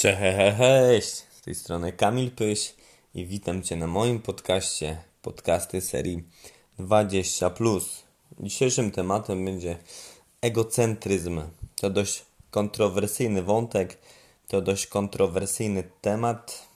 Cześć, z tej strony Kamil Pyś i witam Cię na moim podcaście, podcasty serii 20+. Dzisiejszym tematem będzie egocentryzm. To dość kontrowersyjny wątek, to dość kontrowersyjny temat.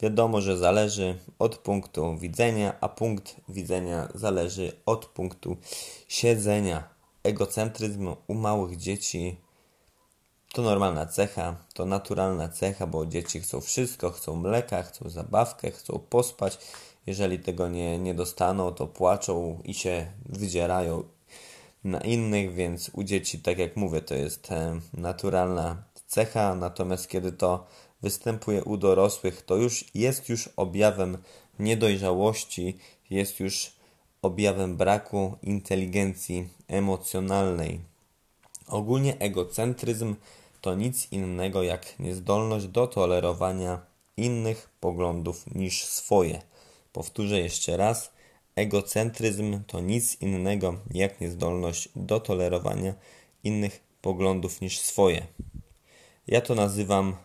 Wiadomo, że zależy od punktu widzenia, a punkt widzenia zależy od punktu siedzenia. Egocentryzm u małych dzieci to normalna cecha, to naturalna cecha, bo dzieci chcą wszystko, chcą mleka, chcą zabawkę, chcą pospać. Jeżeli tego nie, nie dostaną, to płaczą i się wydzierają na innych, więc u dzieci, tak jak mówię, to jest e, naturalna cecha, natomiast kiedy to występuje u dorosłych, to już jest już objawem niedojrzałości, jest już objawem braku inteligencji emocjonalnej. Ogólnie egocentryzm to nic innego jak niezdolność do tolerowania innych poglądów niż swoje. Powtórzę jeszcze raz. Egocentryzm to nic innego jak niezdolność do tolerowania innych poglądów niż swoje. Ja to nazywam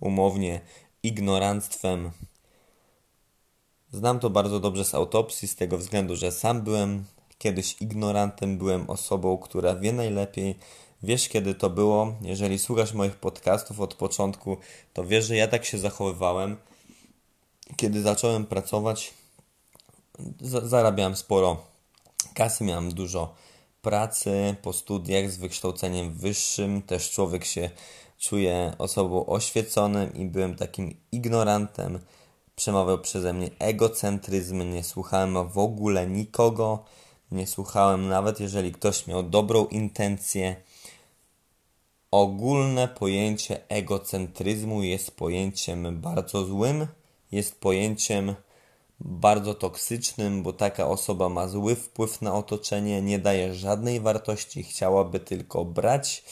umownie ignoranstwem. Znam to bardzo dobrze z autopsji, z tego względu, że sam byłem kiedyś ignorantem, byłem osobą, która wie najlepiej, wiesz kiedy to było. Jeżeli słuchasz moich podcastów od początku, to wiesz, że ja tak się zachowywałem. Kiedy zacząłem pracować, zarabiałem sporo kasy, miałem dużo pracy po studiach z wykształceniem wyższym. Też człowiek się czuje osobą oświeconym i byłem takim ignorantem. Przemawiał przeze mnie egocentryzm, nie słuchałem w ogóle nikogo nie słuchałem, nawet jeżeli ktoś miał dobrą intencję. Ogólne pojęcie egocentryzmu jest pojęciem bardzo złym, jest pojęciem bardzo toksycznym, bo taka osoba ma zły wpływ na otoczenie, nie daje żadnej wartości, chciałaby tylko brać,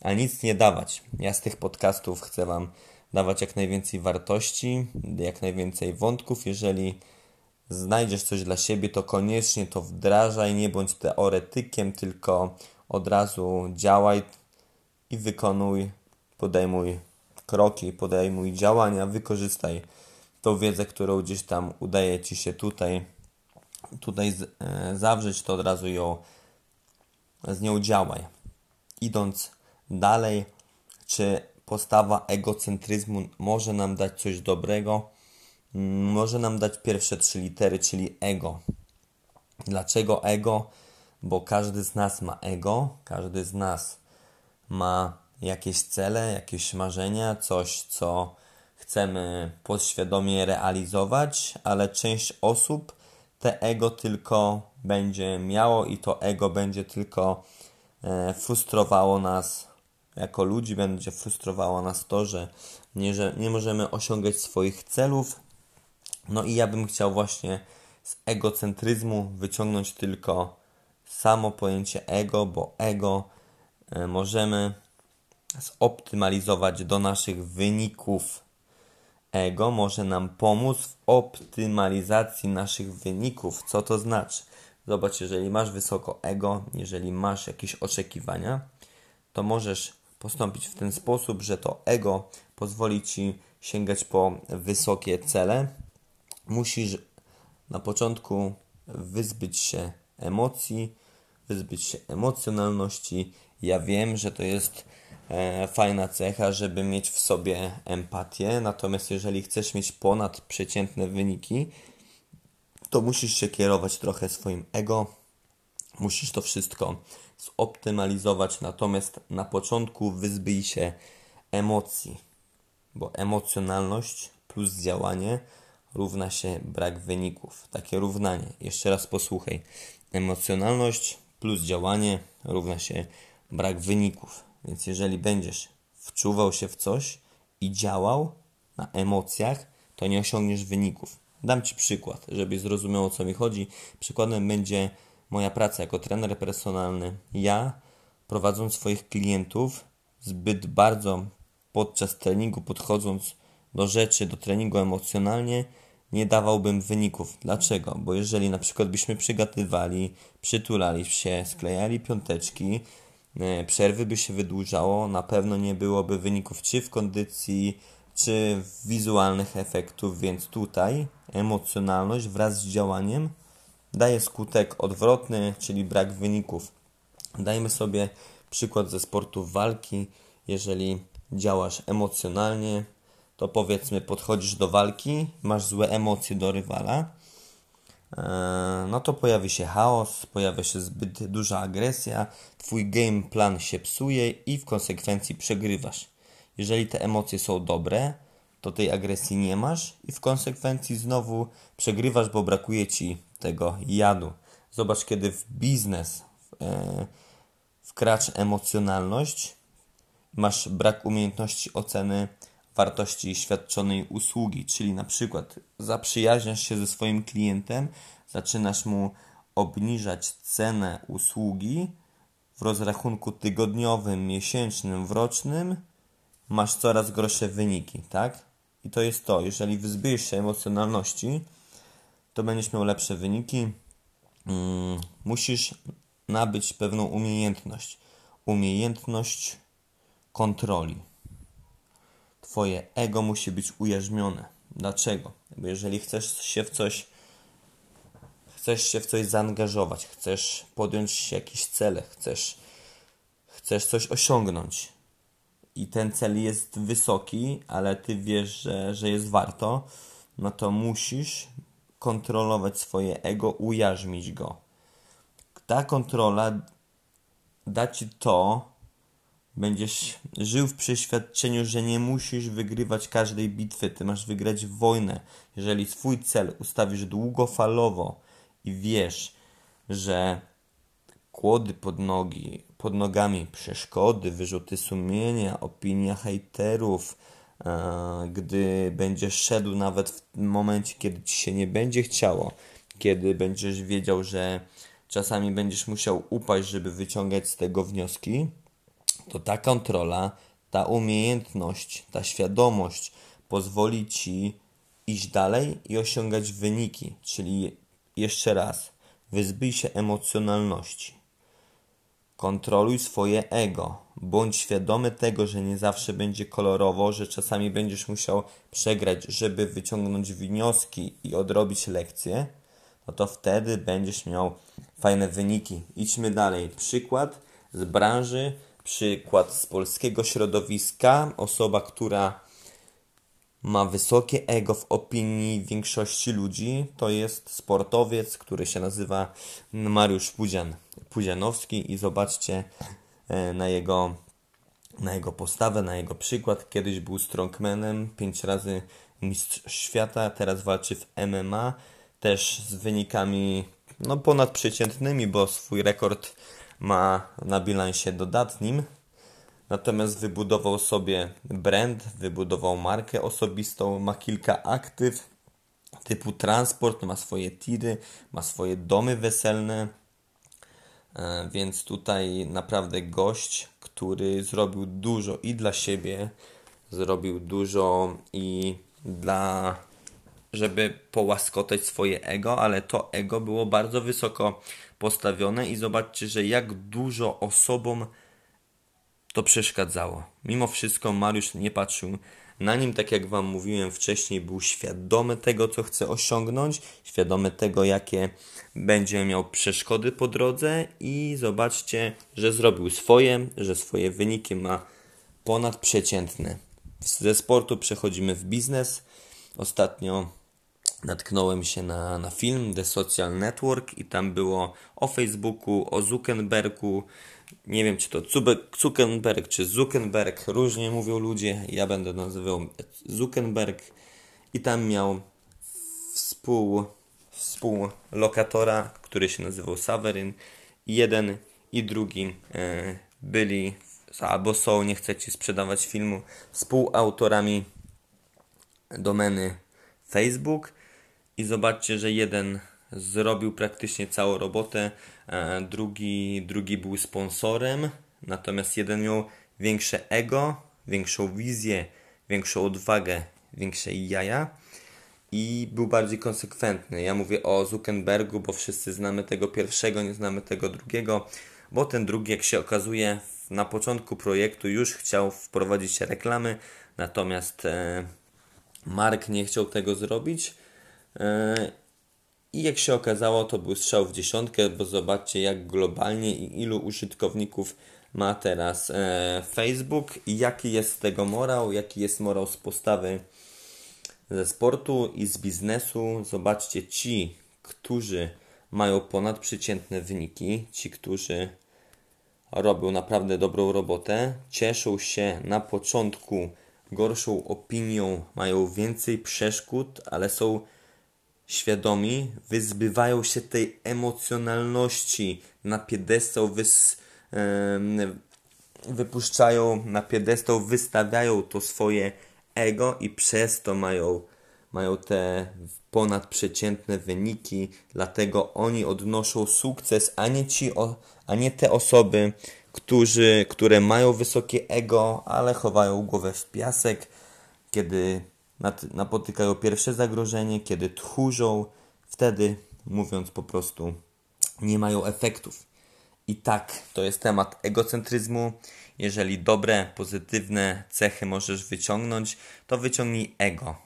a nic nie dawać. Ja z tych podcastów chcę Wam dawać jak najwięcej wartości, jak najwięcej wątków. Jeżeli znajdziesz coś dla siebie, to koniecznie to wdrażaj, nie bądź teoretykiem, tylko od razu działaj i wykonuj, podejmuj kroki, podejmuj działania, wykorzystaj tą wiedzę, którą gdzieś tam udaje Ci się tutaj, tutaj e, zawrzeć, to od razu ją z nią działaj. Idąc dalej, czy postawa egocentryzmu może nam dać coś dobrego? może nam dać pierwsze trzy litery, czyli ego. Dlaczego ego? Bo każdy z nas ma ego, każdy z nas ma jakieś cele, jakieś marzenia, coś, co chcemy podświadomie realizować, ale część osób te ego tylko będzie miało i to ego będzie tylko e, frustrowało nas jako ludzi, będzie frustrowało nas to, że nie, że nie możemy osiągać swoich celów, no i ja bym chciał właśnie z egocentryzmu wyciągnąć tylko samo pojęcie ego, bo ego możemy zoptymalizować do naszych wyników. Ego może nam pomóc w optymalizacji naszych wyników. Co to znaczy? Zobacz, jeżeli masz wysoko ego, jeżeli masz jakieś oczekiwania, to możesz postąpić w ten sposób, że to ego pozwoli ci sięgać po wysokie cele, musisz na początku wyzbyć się emocji, wyzbyć się emocjonalności. Ja wiem, że to jest e, fajna cecha, żeby mieć w sobie empatię, natomiast jeżeli chcesz mieć ponadprzeciętne wyniki, to musisz się kierować trochę swoim ego, musisz to wszystko zoptymalizować, natomiast na początku wyzbyj się emocji, bo emocjonalność plus działanie równa się brak wyników. Takie równanie. Jeszcze raz posłuchaj. Emocjonalność plus działanie równa się brak wyników. Więc jeżeli będziesz wczuwał się w coś i działał na emocjach, to nie osiągniesz wyników. Dam Ci przykład, żebyś zrozumiał o co mi chodzi. Przykładem będzie moja praca jako trener personalny. Ja, prowadząc swoich klientów, zbyt bardzo podczas treningu podchodząc do rzeczy, do treningu emocjonalnie, nie dawałbym wyników. Dlaczego? Bo jeżeli na przykład byśmy przygatywali, przytulali się, sklejali piąteczki, przerwy by się wydłużało, na pewno nie byłoby wyników czy w kondycji, czy wizualnych efektów, więc tutaj emocjonalność wraz z działaniem daje skutek odwrotny, czyli brak wyników. Dajmy sobie przykład ze sportów walki. Jeżeli działasz emocjonalnie, to powiedzmy podchodzisz do walki, masz złe emocje do rywala, e, no to pojawi się chaos, pojawia się zbyt duża agresja, twój game plan się psuje i w konsekwencji przegrywasz. Jeżeli te emocje są dobre, to tej agresji nie masz i w konsekwencji znowu przegrywasz, bo brakuje ci tego jadu. Zobacz, kiedy w biznes e, wkracza emocjonalność, masz brak umiejętności oceny wartości świadczonej usługi, czyli na przykład zaprzyjaźniasz się ze swoim klientem, zaczynasz mu obniżać cenę usługi w rozrachunku tygodniowym, miesięcznym, rocznym, masz coraz gorsze wyniki, tak? I to jest to, jeżeli wyzbyjesz się emocjonalności, to będziesz miał lepsze wyniki. Mm, musisz nabyć pewną umiejętność. Umiejętność kontroli. Twoje ego musi być ujarzmione. Dlaczego? Bo jeżeli chcesz się w coś chcesz się w coś zaangażować, chcesz podjąć jakieś cele, chcesz chcesz coś osiągnąć, i ten cel jest wysoki, ale ty wiesz, że, że jest warto, no to musisz kontrolować swoje ego, ujarzmić go. Ta kontrola da ci to, będziesz żył w przeświadczeniu, że nie musisz wygrywać każdej bitwy, ty masz wygrać wojnę. Jeżeli swój cel ustawisz długofalowo i wiesz, że kłody pod nogi, pod nogami przeszkody, wyrzuty sumienia, opinia hejterów, e, gdy będziesz szedł nawet w momencie, kiedy ci się nie będzie chciało, kiedy będziesz wiedział, że czasami będziesz musiał upaść, żeby wyciągać z tego wnioski, to ta kontrola, ta umiejętność, ta świadomość pozwoli ci iść dalej i osiągać wyniki. Czyli jeszcze raz, wyzbyj się emocjonalności. Kontroluj swoje ego. Bądź świadomy tego, że nie zawsze będzie kolorowo, że czasami będziesz musiał przegrać, żeby wyciągnąć wnioski i odrobić lekcje. No to wtedy będziesz miał fajne wyniki. Idźmy dalej. Przykład z branży, przykład z polskiego środowiska. Osoba, która ma wysokie ego w opinii większości ludzi. To jest sportowiec, który się nazywa Mariusz Pudzian, Pudzianowski i zobaczcie e, na jego, na jego postawę, na jego przykład. Kiedyś był strongmanem, pięć razy mistrz świata, teraz walczy w MMA, też z wynikami no, ponadprzeciętnymi, bo swój rekord ma na bilansie dodatnim, Natomiast wybudował sobie brand, wybudował markę osobistą, ma kilka aktyw typu transport, ma swoje tiry, ma swoje domy weselne. E, więc tutaj naprawdę gość, który zrobił dużo i dla siebie, zrobił dużo i dla żeby połaskotać swoje ego, ale to ego było bardzo wysoko postawione i zobaczcie, że jak dużo osobom to przeszkadzało. Mimo wszystko Mariusz nie patrzył na nim, tak jak Wam mówiłem wcześniej, był świadomy tego, co chce osiągnąć, świadomy tego, jakie będzie miał przeszkody po drodze i zobaczcie, że zrobił swoje, że swoje wyniki ma ponadprzeciętne. Ze sportu przechodzimy w biznes. Ostatnio natknąłem się na, na film The Social Network i tam było o Facebooku, o Zuckerbergu, nie wiem, czy to Zuckerberg, czy Zuckerberg, różnie mówią ludzie. Ja będę nazywał Zuckerberg. I tam miał współ, współlokatora, który się nazywał Saverin. Jeden i drugi e, byli, albo są, nie chcecie sprzedawać filmu, współautorami domeny Facebook. I zobaczcie, że jeden zrobił praktycznie całą robotę, e, drugi, drugi był sponsorem, natomiast jeden miał większe ego, większą wizję, większą odwagę, większe jaja i był bardziej konsekwentny. Ja mówię o Zuckerbergu, bo wszyscy znamy tego pierwszego, nie znamy tego drugiego. bo ten drugi, jak się okazuje, na początku projektu już chciał wprowadzić reklamy, natomiast e, Mark nie chciał tego zrobić. E, I jak się okazało, to był strzał w dziesiątkę, bo zobaczcie, jak globalnie i ilu użytkowników ma teraz e, Facebook i jaki jest z tego morał, jaki jest morał z postawy ze sportu i z biznesu. Zobaczcie, ci, którzy mają ponadprzeciętne wyniki, ci, którzy robią naprawdę dobrą robotę, cieszą się na początku gorszą opinią, mają więcej przeszkód, ale są świadomi, wyzbywają się tej emocjonalności na piedestał, wys, wypuszczają na piedestał, wystawiają to swoje ego i przez to mają, mają te ponadprzeciętne wyniki, dlatego oni odnoszą sukces, a nie, ci, a nie te osoby, którzy, które mają wysokie ego, ale chowają głowę w piasek, kiedy napotykają pierwsze zagrożenie, kiedy tchórzą, wtedy, mówiąc po prostu, nie mają efektów. I tak, to jest temat egocentryzmu. Jeżeli dobre, pozytywne cechy możesz wyciągnąć, to wyciągnij ego.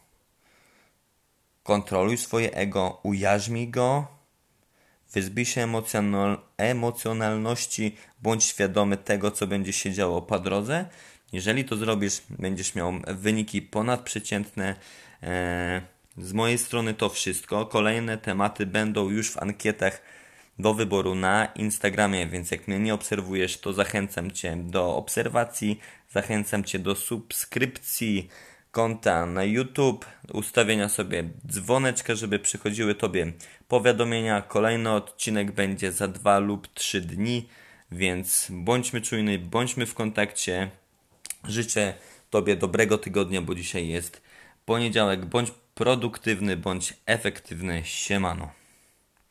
Kontroluj swoje ego, ujarzmij go, wyzbij się emocjonal emocjonalności, bądź świadomy tego, co będzie się działo po drodze. Jeżeli to zrobisz, będziesz miał wyniki ponadprzeciętne. E, z mojej strony to wszystko. Kolejne tematy będą już w ankietach do wyboru na Instagramie, więc jak mnie nie obserwujesz, to zachęcam Cię do obserwacji, zachęcam Cię do subskrypcji konta na YouTube, ustawienia sobie dzwoneczka, żeby przychodziły Tobie powiadomienia. Kolejny odcinek będzie za dwa lub trzy dni, więc bądźmy czujni, bądźmy w kontakcie. Życzę Tobie dobrego tygodnia, bo dzisiaj jest poniedziałek. Bądź produktywny, bądź efektywny. Siemano.